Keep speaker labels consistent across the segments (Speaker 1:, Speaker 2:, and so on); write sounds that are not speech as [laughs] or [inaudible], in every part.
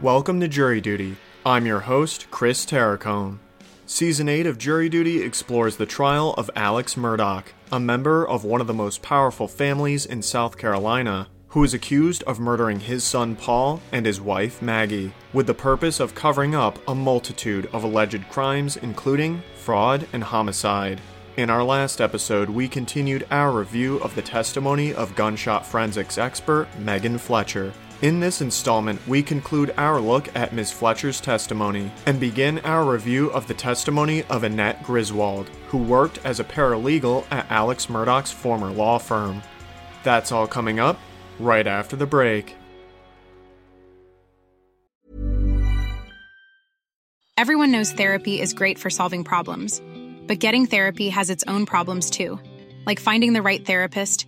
Speaker 1: Welcome to Jury Duty. I'm your host, Chris Terracone. Season 8 of Jury Duty explores the trial of Alex Murdaugh, a member of one of the most powerful families in South Carolina, who is accused of murdering his son Paul and his wife Maggie, with the purpose of covering up a multitude of alleged crimes, including fraud and homicide. In our last episode, we continued our review of the testimony of gunshot forensics expert Megan Fletcher. In this installment, we conclude our look at Ms. Fletcher's testimony and begin our review of the testimony of Annette Griswold, who worked as a paralegal at Alex Murdaugh's former law firm. That's all coming up right after the break.
Speaker 2: Everyone knows therapy is great for solving problems, but getting therapy has its own problems too, like finding the right therapist,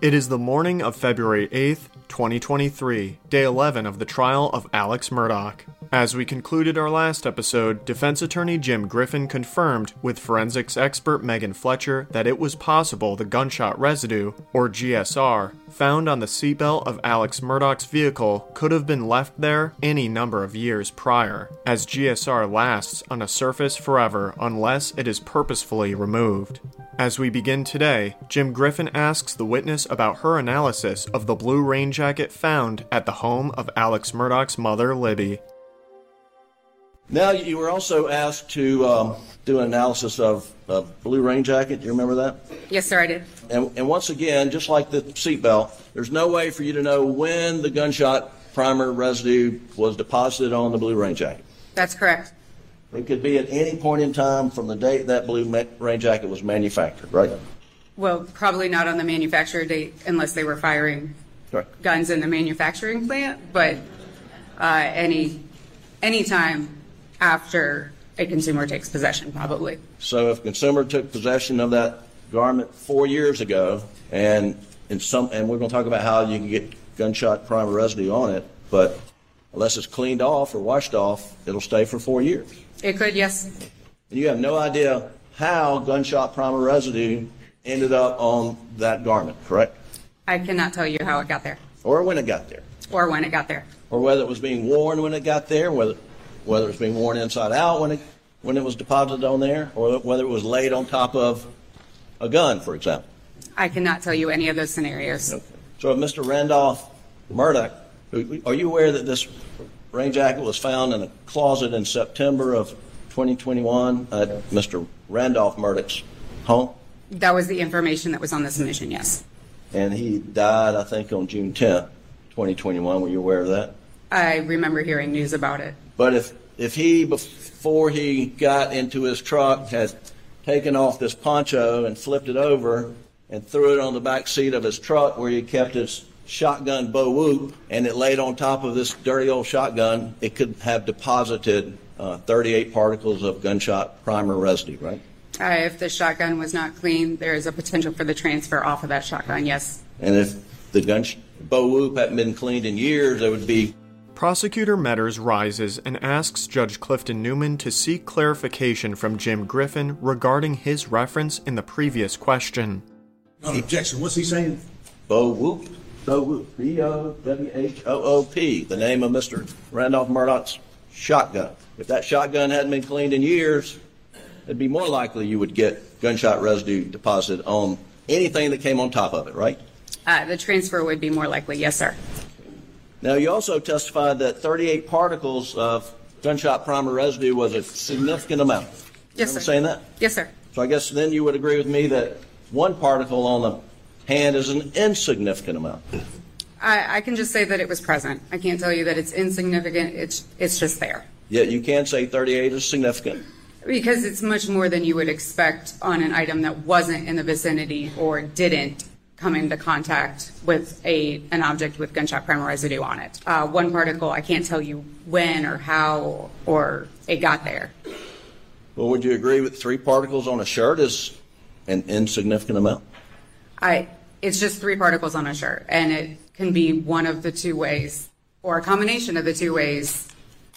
Speaker 1: It is the morning of February 8th, 2023, day 11 of the trial of Alex Murdaugh. As we concluded our last episode, defense attorney Jim Griffin confirmed with forensics expert Megan Fletcher that it was possible the gunshot residue, or GSR, found on the seatbelt of Alex Murdaugh's vehicle could have been left there any number of years prior, as GSR lasts on a surface forever unless it is purposefully removed. As we begin today, Jim Griffin asks the witness about her analysis of the blue rain jacket found at the home of Alex Murdaugh's mother, Libby.
Speaker 3: Now, you were also asked to um, do an analysis of, of Blue Rain Jacket. Do you remember that?
Speaker 4: Yes, sir, I did.
Speaker 3: And, and once again, just like the seatbelt, there's no way for you to know when the gunshot primer residue was deposited on the Blue Rain Jacket.
Speaker 4: That's correct.
Speaker 3: It could be at any point in time from the date that Blue ma- Rain Jacket was manufactured, right?
Speaker 4: Well, probably not on the manufacturer date unless they were firing Guns in the manufacturing plant, but uh, any any time after a consumer takes possession, probably.
Speaker 3: So if a consumer took possession of that garment four years ago, and in some, and we're going to talk about how you can get gunshot primer residue on it, but unless it's cleaned off or washed off, it'll stay for four years.
Speaker 4: It could, yes.
Speaker 3: And you have no idea how gunshot primer residue ended up on that garment, correct?
Speaker 4: I cannot tell you how it got there
Speaker 3: Or when it got there,
Speaker 4: or when it got there.
Speaker 3: or whether it was being worn when it got there, whether whether it was being worn inside out when it when it was deposited on there, or whether it was laid on top of a gun, for example.
Speaker 4: I cannot tell you any of those scenarios.
Speaker 3: So, if Mr. Randolph Murdaugh, are you aware that this rain jacket was found in a closet in September of 2021 at Mr. Randolph Murdaugh's home?
Speaker 4: That was the information that was on the submission, yes.
Speaker 3: And he died, I think, on June 10th, 2021. Were you aware of that?
Speaker 4: I remember hearing news about it.
Speaker 3: But if, if he, before he got into his truck, had taken off this poncho and flipped it over and threw it on the back seat of his truck where he kept his shotgun Bo Whoop and it laid on top of this dirty old shotgun, it could have deposited uh, 38 particles of gunshot primer residue, right?
Speaker 4: Uh, if the shotgun was not clean, there is a potential for the transfer off of that shotgun, yes.
Speaker 3: And if the gun sh- Bo Whoop hadn't been cleaned in years, there would be
Speaker 1: Prosecutor Meadors rises and asks Judge Clifton Newman to seek clarification from Jim Griffin regarding his reference in the previous question.
Speaker 5: Not an objection. What's he saying?
Speaker 3: Bo Whoop. Bo Whoop. B O W H O O P. The name of Mr. Randolph Murdaugh's shotgun. If that shotgun hadn't been cleaned in years, it'd be more likely you would get gunshot residue deposited on anything that came on top of it, right?
Speaker 4: Uh, the transfer would be more likely, yes, sir.
Speaker 3: Now, you also testified that 38 particles of gunshot primer residue was a significant amount.
Speaker 4: Yes,
Speaker 3: Remember
Speaker 4: sir.
Speaker 3: saying that?
Speaker 4: Yes, sir.
Speaker 3: So I guess then you would agree with me that one particle on the hand is an insignificant amount.
Speaker 4: I, I can just say that it was present. I can't tell you that it's insignificant. It's it's just there
Speaker 3: Yet you can say 38 is significant.
Speaker 4: Because it's much more than you would expect on an item that wasn't in the vicinity or didn't come into contact with a an object with gunshot primer residue on it. Uh, one particle, I can't tell you when or how or it got there.
Speaker 3: Well, would you agree with three particles on a shirt is an insignificant amount?
Speaker 4: I it's just three particles on a shirt, and it can be one of the two ways, or a combination of the two ways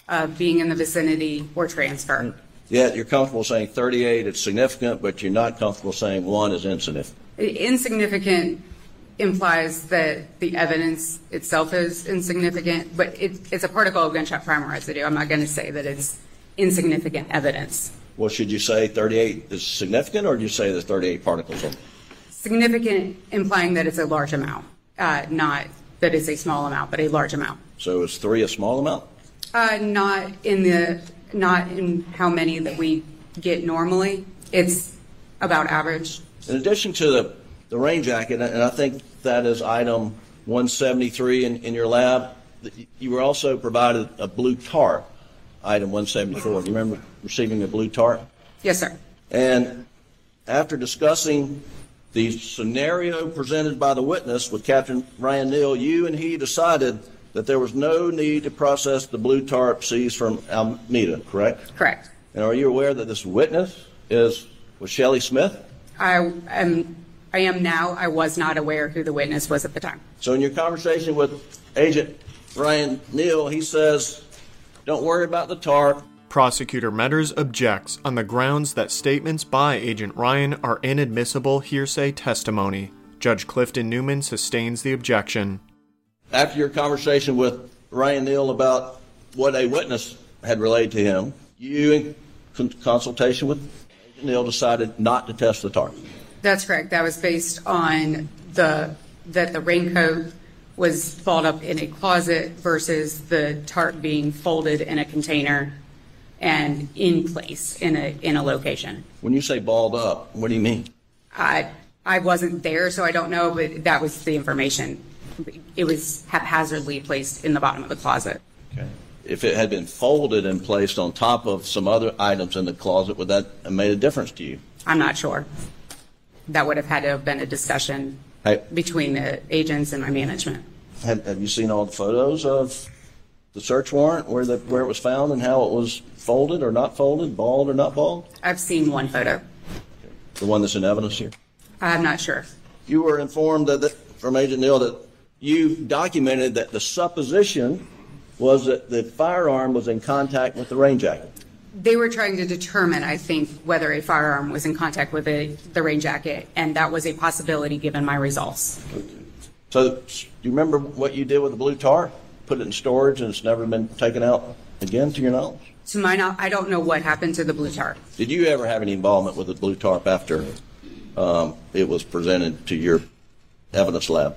Speaker 4: of being in the vicinity or transfer.
Speaker 3: Yet you're comfortable saying 38 is significant, but you're not comfortable saying one is insignificant.
Speaker 4: Insignificant implies that the evidence itself is insignificant, but it, it's a particle of gunshot primer residue. I'm not going to say that it's insignificant evidence.
Speaker 3: Well, should you say 38 is significant, or do you say there's 38 particles it?
Speaker 4: Significant implying that it's a large amount, uh, not that it's a small amount, but a large amount.
Speaker 3: So is three a small amount?
Speaker 4: Uh, not in the not in how many that we get normally. It's about average.
Speaker 3: In addition to the, the rain jacket, and I think that is item 173 in, in your lab, you were also provided a blue tarp, item 174. Do you remember receiving a blue tarp?
Speaker 4: Yes, sir.
Speaker 3: And after discussing the scenario presented by the witness with Captain Ryan Neal, you and he decided that there was no need to process the blue tarp seized from Almeda, correct?
Speaker 4: Correct.
Speaker 3: And are you aware that this witness is was Shelley Smith?
Speaker 4: I am. I am now. I was not aware who the witness was at the time.
Speaker 3: So in your conversation with Agent Ryan Neal, he says, "Don't worry about the tarp."
Speaker 1: Prosecutor Meadors objects on the grounds that statements by Agent Ryan are inadmissible hearsay testimony. Judge Clifton Newman sustains the objection.
Speaker 3: After your conversation with Ryan Neal about what a witness had relayed to him, you, in con- consultation with Agent Neal, decided not to test the tarp.
Speaker 4: That's correct. That was based on the that the raincoat was balled up in a closet versus the tarp being folded in a container and in place in a in a location.
Speaker 3: When you say balled up, what do you mean?
Speaker 4: I I wasn't there, so I don't know, but that was the information. It was haphazardly placed in the bottom of the closet.
Speaker 3: Okay. If it had been folded and placed on top of some other items in the closet, would that have made a difference to you?
Speaker 4: I'm not sure. That would have had to have been a discussion
Speaker 3: Hey.
Speaker 4: between the agents and my management.
Speaker 3: Have, have you seen all the photos of the search warrant where the where it was found and how it was folded or not folded, balled or not balled?
Speaker 4: I've seen one photo.
Speaker 3: The one that's in evidence here.
Speaker 4: I'm not sure.
Speaker 3: You were informed that, that from Agent Neal that you documented that the supposition was that the firearm was in contact with the rain jacket.
Speaker 4: They were trying to determine, I think, whether a firearm was in contact with a, the rain jacket, and that was a possibility given my results.
Speaker 3: So, do you remember what you did with the blue tar? Put it in storage and it's never been taken out again, to your knowledge?
Speaker 4: To my knowledge, I don't know what happened to the blue tarp.
Speaker 3: Did you ever have any involvement with the blue tarp after um, it was presented to your evidence lab?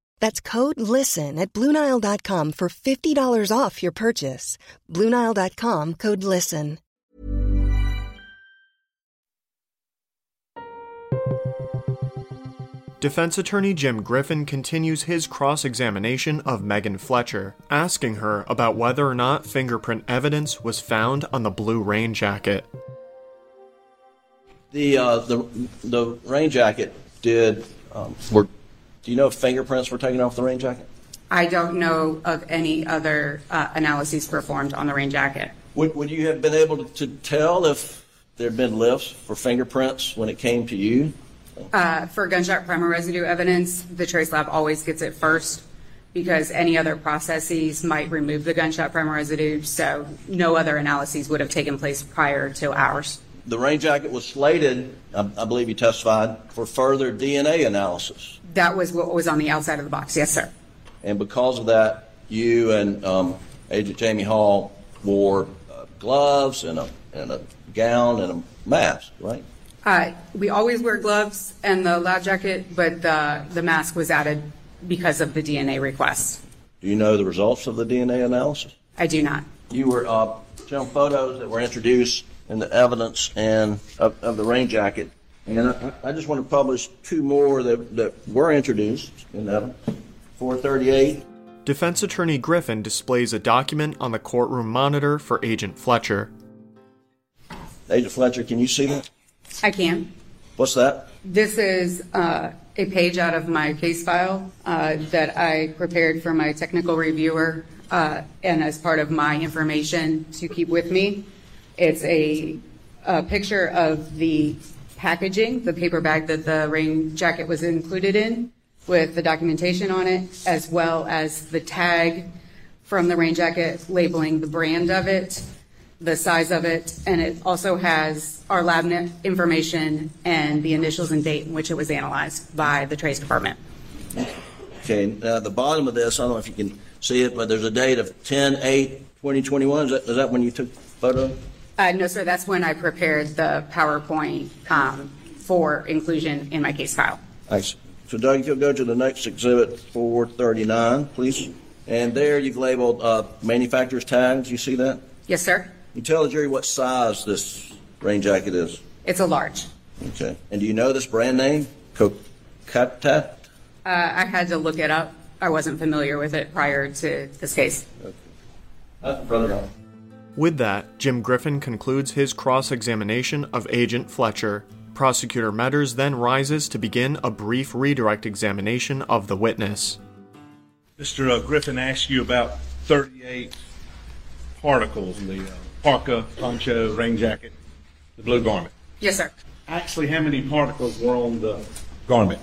Speaker 6: That's code LISTEN at Bluenile.com for $50 off your purchase. Bluenile.com code LISTEN.
Speaker 1: Defense attorney Jim Griffin continues his cross examination of Megan Fletcher, asking her about whether or not fingerprint evidence was found on the blue rain jacket.
Speaker 3: The uh, the the rain jacket did. Um, were do you know if fingerprints were taken off the rain jacket?
Speaker 4: I don't know of any other uh, analyses performed on the rain jacket.
Speaker 3: Would, would you have been able to, to tell if there had been lifts for fingerprints when it came to you?
Speaker 4: Uh, for gunshot primer residue evidence, the trace lab always gets it first because any other processes might remove the gunshot primer residue, so no other analyses would have taken place prior to ours.
Speaker 3: The rain jacket was slated, I, I believe you testified, for further DNA analysis.
Speaker 4: That was what was on the outside of the box, yes, sir.
Speaker 3: And because of that, you and um, Agent Jamie Hall wore uh, gloves and a, and a gown and a mask, right?
Speaker 4: Uh, we always wear gloves and the lab jacket, but the, the mask was added because of the DNA request.
Speaker 3: Do you know the results of the DNA analysis?
Speaker 4: I do not.
Speaker 3: You were uh, shown photos that were introduced in the evidence and of, of the rain jacket, and I, I just want to publish two more that, that were introduced in evidence. 438
Speaker 1: Defense Attorney Griffin displays a document on the courtroom monitor for Agent Fletcher.
Speaker 3: Agent Fletcher, can you see that?
Speaker 4: I can.
Speaker 3: What's that?
Speaker 4: This is uh, a page out of my case file uh, that I prepared for my technical reviewer uh, and as part of my information to keep with me. It's a, a picture of the packaging, the paper bag that the rain jacket was included in, with the documentation on it, as well as the tag from the rain jacket labeling the brand of it, the size of it, and it also has our lab information and the initials and date in which it was analyzed by the Trace Department.
Speaker 3: Okay, now at the bottom of this, I don't know if you can see it, but there's a date of 10 8 2021. Is that, when you took the photo?
Speaker 4: Uh, no, sir, that's when I prepared the PowerPoint um, for inclusion in my case file.
Speaker 3: Thanks. So, Doug, if you'll go to the next exhibit, 439, please. And there you've labeled uh, manufacturer's tags. You see that?
Speaker 4: Yes, sir.
Speaker 3: You tell the jury what size this rain jacket is.
Speaker 4: It's a large.
Speaker 3: Okay. And do you know this brand name? Kokatat?
Speaker 4: Uh, I had to look it up. I wasn't familiar with it prior to this case.
Speaker 3: Uh, brother.
Speaker 1: With that, Jim Griffin concludes his cross examination of Agent Fletcher. Prosecutor Meadors then rises to begin a brief redirect examination of the witness.
Speaker 5: Mr. uh, Griffin asked you about 38 particles in the uh, parka, poncho, rain jacket, the blue garment.
Speaker 4: Yes, sir.
Speaker 5: Actually, how many particles were on the garment?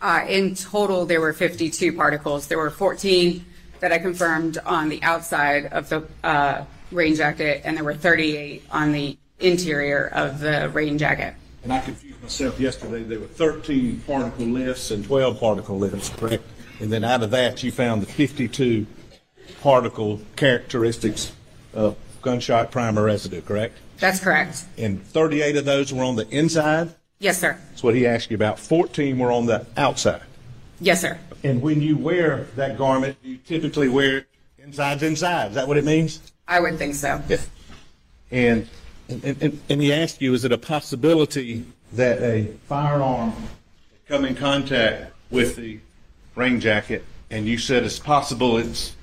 Speaker 4: Uh, in total, there were 52 particles. There were 14 that I confirmed on the outside of the uh, rain jacket, and there were 38 on the interior of the rain jacket.
Speaker 5: And I confused myself yesterday. There were 13 particle lifts and 12 particle lifts, correct? And then out of that, you found the 52 particle characteristics of gunshot primer residue, correct?
Speaker 4: That's correct.
Speaker 5: And 38 of those were on the inside.
Speaker 4: Yes, sir.
Speaker 5: That's what he asked you about. 14 were on the outside.
Speaker 4: Yes, sir.
Speaker 5: And when you wear that garment, you typically wear it inside's inside. Is that what it means?
Speaker 4: I would think so.
Speaker 5: And, and, and, and he asked you, is it a possibility that a firearm come in contact with the rain jacket? And you said it's possible, it's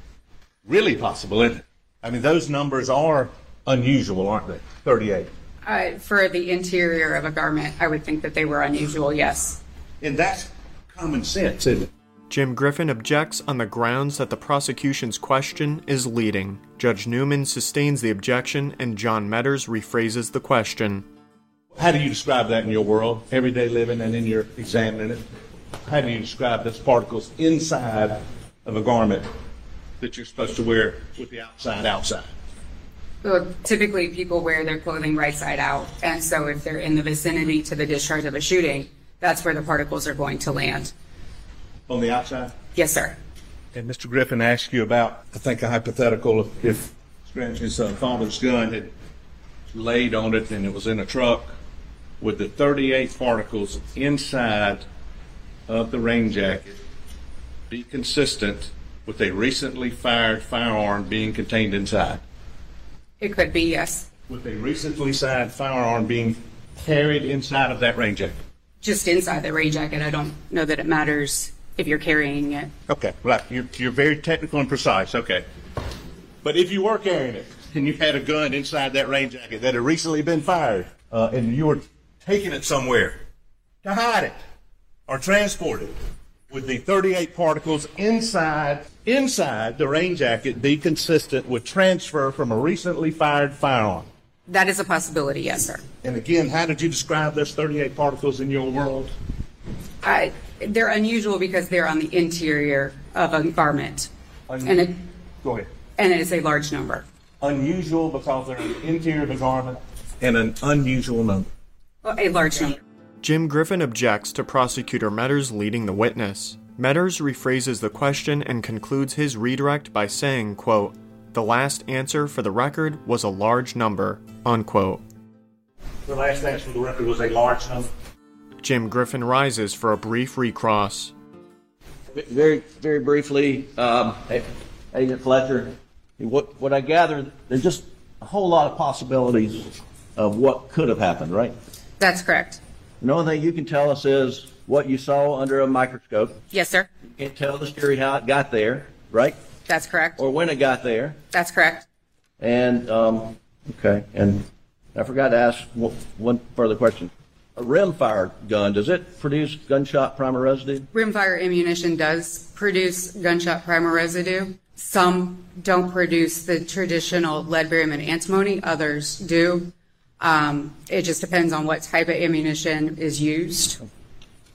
Speaker 5: really possible, isn't it? I mean, those numbers are unusual, aren't they? 38.
Speaker 4: Uh, for the interior of a garment, I would think that they were unusual, yes.
Speaker 5: And that's common sense, isn't it?
Speaker 1: Jim Griffin objects on the grounds that the prosecution's question is leading. Judge Newman sustains the objection, and John Meadors rephrases the question.
Speaker 5: How do you describe that in your world, everyday living, and in your examining it? How do you describe those particles inside of a garment that you're supposed to wear with the outside outside?
Speaker 4: Well, typically, people wear their clothing right side out, and so if they're in the vicinity to the discharge of a shooting, that's where the particles are going to land.
Speaker 5: On the outside?
Speaker 4: Yes, sir.
Speaker 5: And Mr. Griffin asked you about, I think, a hypothetical if, if Scranton's uh, father's gun had laid on it and it was in a truck, with the 38 particles inside of the rain jacket be consistent with a recently fired firearm being contained inside?
Speaker 4: It could be, yes.
Speaker 5: With a recently fired firearm being carried inside of that rain jacket?
Speaker 4: Just inside the rain jacket, I don't know that it matters if you're carrying it.
Speaker 5: Okay, right. You're, you're very technical and precise. Okay. But if you were carrying it and you had a gun inside that rain jacket that had recently been fired, uh, and you were taking it somewhere to hide it or transport it, would the 38 particles inside inside the rain jacket be consistent with transfer from a recently fired firearm?
Speaker 4: That is a possibility, yes, sir.
Speaker 5: And again, how did you describe those 38 particles in your world?
Speaker 4: I, they're unusual because they're on the interior of a garment, and it,
Speaker 5: Go ahead.
Speaker 4: and it is a large number.
Speaker 5: Unusual because they're in the interior of the garment and an unusual number.
Speaker 4: Well, A large number.
Speaker 1: Jim Griffin objects to Prosecutor Meadors leading the witness. Meadors rephrases the question and concludes his redirect by saying, quote, The last answer for the record was a large number, unquote.
Speaker 5: The last answer for the record was a large number.
Speaker 1: Jim Griffin rises for a brief recross.
Speaker 3: very, very briefly, um, Agent Fletcher, what, what I gather, there's just a whole lot of possibilities of what could have happened, right?
Speaker 4: That's correct.
Speaker 3: The only thing you can tell us is what you saw under a microscope.
Speaker 4: Yes, sir.
Speaker 3: You can't tell the jury how it got there, right?
Speaker 4: That's correct.
Speaker 3: Or when it got there.
Speaker 4: That's correct.
Speaker 3: And, um, okay, and I forgot to ask one, one further question. A rimfire gun, does it produce gunshot primer residue?
Speaker 4: Rimfire ammunition does produce gunshot primer residue. Some don't produce the traditional lead, barium, and antimony. Others do. Um, it just depends on what type of ammunition is used.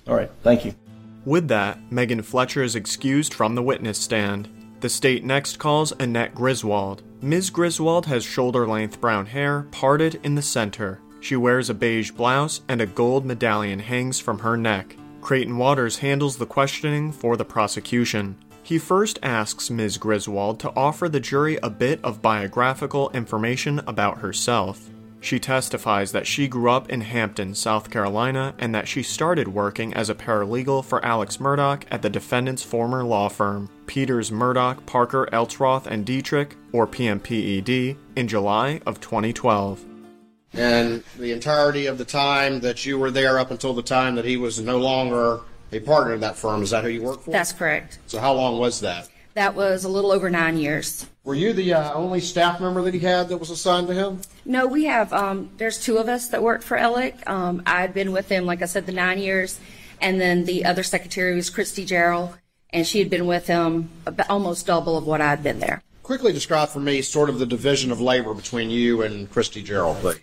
Speaker 3: All right, thank you.
Speaker 1: With that, Megan Fletcher is excused from the witness stand. The state next calls Annette Griswold. Ms. Griswold has shoulder length brown hair parted in the center. She wears a beige blouse and a gold medallion hangs from her neck. Creighton Waters handles the questioning for the prosecution. He first asks Ms. Griswold to offer the jury a bit of biographical information about herself. She testifies that she grew up in Hampton, South Carolina, and that she started working as a paralegal for Alex Murdaugh at the defendant's former law firm, Peters Murdaugh, Parker, Eltzroth, and Detrick, or PMPED, in July of 2012.
Speaker 7: And the entirety of the time that you were there up until the time that he was no longer a partner in that firm, is that who you worked for?
Speaker 8: That's correct.
Speaker 7: So how long was that?
Speaker 8: That was a little over nine years.
Speaker 7: Were you the uh, only staff member that he had that was assigned to him?
Speaker 8: No, we have, um, there's two of us that worked for Ellick. Um, I'd been with him, like I said, the nine years. And then the other secretary was Christy Gerald, and she had been with him about almost double of what I'd been there.
Speaker 7: Quickly describe for me sort of the division of labor between you and Christy Gerald, please.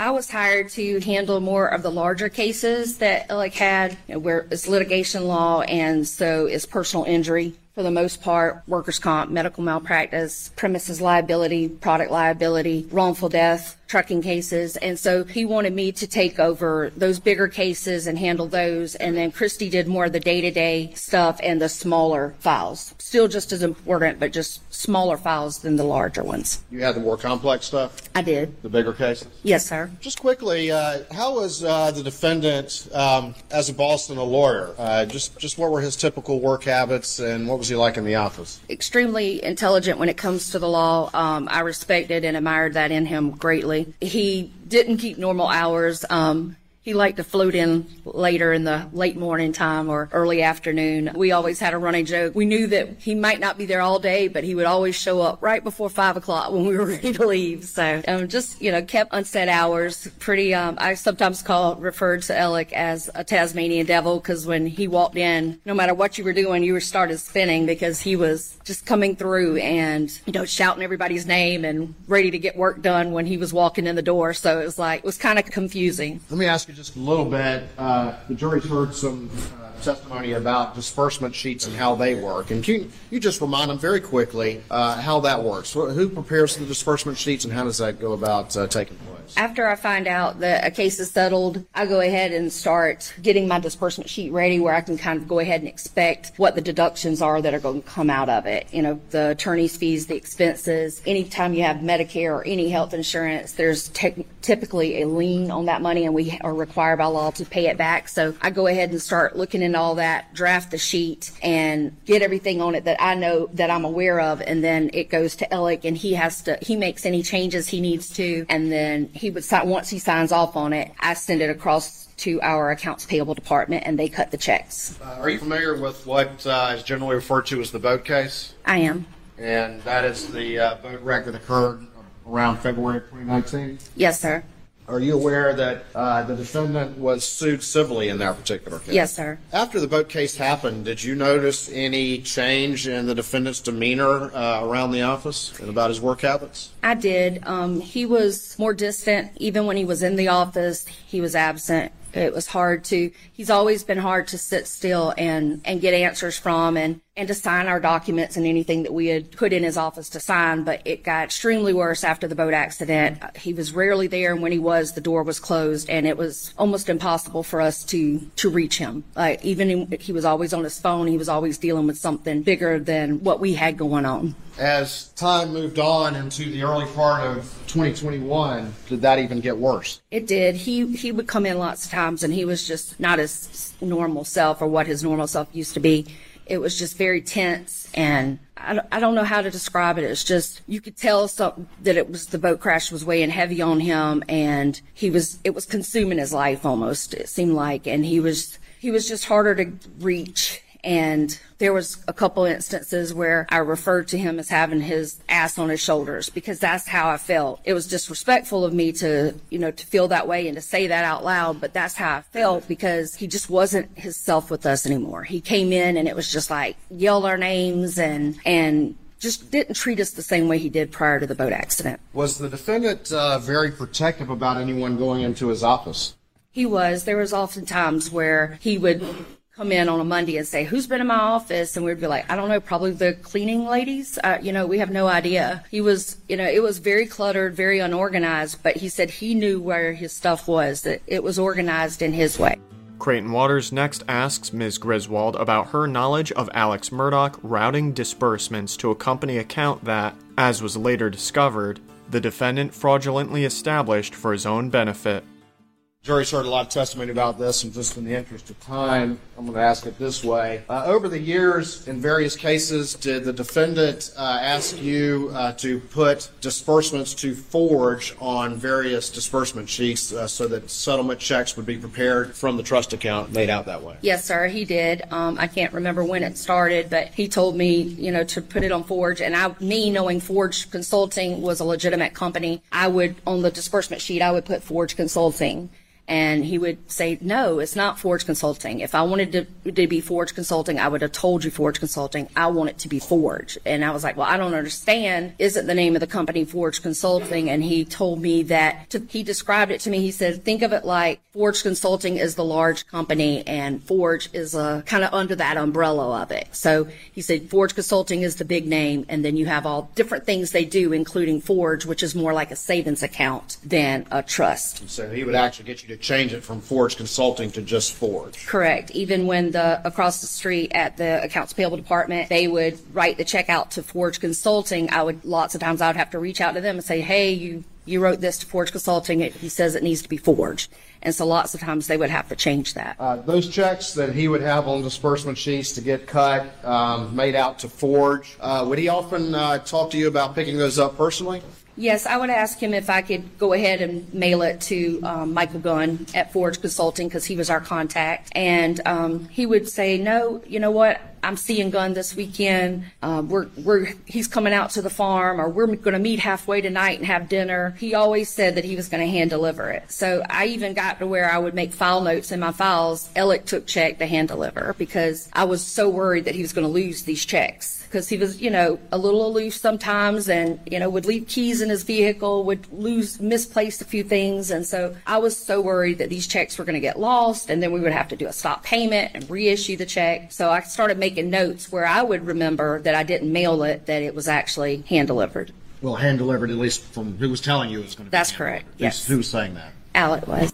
Speaker 8: I was hired to handle more of the larger cases that Ellick had, you know, where it's litigation law and so it's personal injury for the most part, workers' comp, medical malpractice, premises liability, product liability, wrongful death, trucking cases. And so he wanted me to take over those bigger cases and handle those. And then Christy did more of the day to day stuff and the smaller files. Still just as important, but just smaller files than the larger ones.
Speaker 7: You had the more complex stuff,
Speaker 8: I did.
Speaker 7: the bigger cases?
Speaker 8: Yes, sir.
Speaker 7: Just quickly, uh, how was uh, the defendant um, as a boss and a lawyer? Uh, just, just what were his typical work habits, and what was he like in the office?
Speaker 8: extremely intelligent when it comes to the law. Um, I respected and admired that in him greatly. He didn't keep normal hours. Um, he liked to float in later in the late morning time or early afternoon. We always had a running joke. We knew that he might not be there all day, but he would always show up right before five o'clock when we were [laughs] ready to leave. So um, just you know kept unset hours. Pretty. Um, I sometimes call referred to Alec as a Tasmanian devil because when he walked in, no matter what you were doing, you were started spinning because he was just coming through and you know shouting everybody's name and ready to get work done when he was walking in the door. So it was like it was kind of confusing.
Speaker 7: Let me ask you just a little bit. Uh, the jury's heard some uh, testimony about disbursement sheets and how they work. And can you, just remind them very quickly uh, how that works? Who prepares the disbursement sheets and how does that go about uh, taking place?
Speaker 8: After I find out that a case is settled, I go ahead and start getting my disbursement sheet ready where I can kind of go ahead and expect what the deductions are that are going to come out of it. You know, the attorney's fees, the expenses. Anytime you have Medicare or any health insurance, there's tec- typically a lien on that money and we are required by law to pay it back. So I go ahead and start looking into all that, draft the sheet and get everything on it that I know that I'm aware of. And then it goes to Alec and he has to, he makes any changes he needs to. And then he would sign, once he signs off on it, I send it across to our accounts payable department and they cut the checks.
Speaker 7: Uh, are you familiar with what uh, is generally referred to as the boat case?
Speaker 8: I am.
Speaker 7: And that is the uh, boat wreck that occurred around February of 2019.
Speaker 8: Yes, sir.
Speaker 7: Are you aware that uh, the defendant was sued civilly in that particular case?
Speaker 8: Yes, sir.
Speaker 7: After the boat case happened, did you notice any change in the defendant's demeanor uh, around the office and about his work habits?
Speaker 8: I did. Um, he was more distant. Even when he was in the office, he was absent. It was hard to, he's always been hard to sit still and, and get answers from and, and to sign our documents and anything that we had put in his office to sign. But it got extremely worse after the boat accident. He was rarely there. And when he was, the door was closed and it was almost impossible for us to, to reach him. Like even in, he was always on his phone. He was always dealing with something bigger than what we had going on.
Speaker 7: As time moved on into the early part of 2021, did that even get worse?
Speaker 8: It did. He he would come in lots of times, and he was just not his normal self or what his normal self used to be. It was just very tense and I don't, I don't know how to describe it. It's just, you could tell some, that it was the boat crash was weighing heavy on him and he was, it was consuming his life almost, it seemed like. And he was, he was just harder to reach and there was a couple instances where I referred to him as having his ass on his shoulders because that's how I felt. It was disrespectful of me to, you know, to feel that way and to say that out loud, but that's how I felt because he just wasn't himself with us anymore. He came in and it was just like yell our names and, and just didn't treat us the same way he did prior to the boat accident.
Speaker 7: Was the defendant uh, very protective about anyone going into his office?
Speaker 8: He was. There was often times where he would come in on a Monday and say, who's been in my office? And we'd be like, I don't know, probably the cleaning ladies. Uh, you know, we have no idea. He was, you know, it was very cluttered, very unorganized, but he said he knew where his stuff was, that it was organized in his way.
Speaker 1: Creighton Waters next asks Ms. Griswold about her knowledge of Alex Murdaugh routing disbursements to a company account that, as was later discovered, the defendant fraudulently established for his own benefit
Speaker 7: jury's heard a lot of testimony about this, and just in the interest of time, I'm going to ask it this way. Uh, over the years, in various cases, did the defendant uh, ask you uh, to put disbursements to forge on various disbursement sheets uh, so that settlement checks would be prepared from the trust account made out that way?
Speaker 8: Yes, sir, he did. Um, I can't remember when it started, but he told me, you know, to put it on Forge. And I, me knowing Forge Consulting was a legitimate company, I would, on the disbursement sheet, I would put Forge Consulting. And he would say, no, it's not Forge Consulting. If I wanted to, to be Forge Consulting, I would have told you Forge Consulting. I want it to be Forge. And I was like, well, I don't understand. Isn't the name of the company Forge Consulting? And he told me that to, he described it to me. He said, think of it like Forge Consulting is the large company and Forge is a kind of under that umbrella of it. So he said, Forge Consulting is the big name. And then you have all different things they do, including Forge, which is more like a savings account than a trust.
Speaker 7: So he would actually get you to change it from Forge Consulting to just Forge.
Speaker 8: Correct. Even when the across the street at the accounts payable department, they would write the check out to Forge Consulting. I would lots of times I would have to reach out to them and say, "Hey, you you wrote this to Forge Consulting. It, he says it needs to be forged." And so lots of times they would have to change that.
Speaker 7: Uh, those checks that he would have on disbursement sheets to get cut, um, made out to Forge, uh, would he often uh, talk to you about picking those up personally?
Speaker 8: Yes, I would ask him if I could go ahead and mail it to um, Michael Gunn at Forge Consulting because he was our contact. And um, he would say, no, you know what? I'm seeing Gunn this weekend. Uh, we're, we're, he's coming out to the farm or we're going to meet halfway tonight and have dinner. He always said that he was going to hand deliver it. So I even got to where I would make file notes in my files. Alec took check to hand deliver because I was so worried that he was going to lose these checks because he was, you know, a little aloof sometimes and, you know, would leave keys in his vehicle, would lose, misplace a few things. And so I was so worried that these checks were going to get lost and then we would have to do a stop payment and reissue the check. So I started making notes where I would remember that I didn't mail it, that it was actually hand delivered.
Speaker 7: Well, hand delivered at least from who was telling you it was going to be.
Speaker 8: That's correct. Yes.
Speaker 7: Who was saying that?
Speaker 8: Alec was.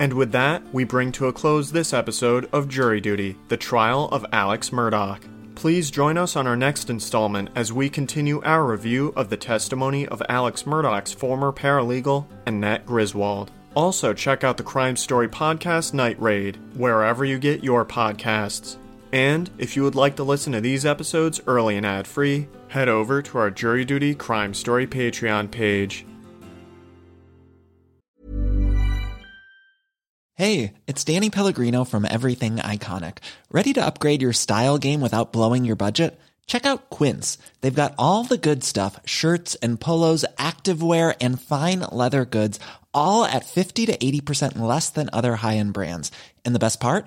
Speaker 1: And with that, we bring to a close this episode of Jury Duty The Trial of Alex Murdaugh. Please join us on our next installment as we continue our review of the testimony of Alex Murdaugh's former paralegal, Annette Griswold. Also, check out the Crime Story Podcast Night Raid, wherever you get your podcasts. And if you would like to listen to these episodes early and ad free, head over to our Jury Duty Crime Story Patreon page.
Speaker 9: Hey, it's Danny Pellegrino from Everything Iconic. Ready to upgrade your style game without blowing your budget? Check out Quince. They've got all the good stuff shirts and polos, activewear, and fine leather goods, all at 50 to 80% less than other high end brands. And the best part?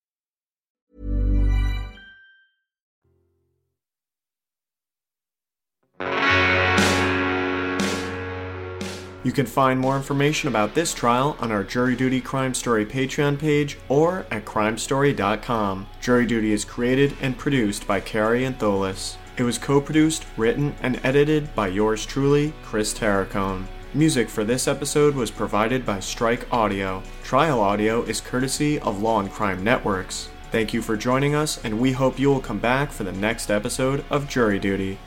Speaker 1: You can find more information about this trial on our Jury Duty Crime Story Patreon page or at crimestory.com. Jury Duty is created and produced by Kary Antholis. It was co produced, written, and edited by yours truly, Chris Terracone. Music for this episode was provided by Strike Audio. Trial audio is courtesy of Law and Crime Networks. Thank you for joining us, and we hope you will come back for the next episode of Jury Duty.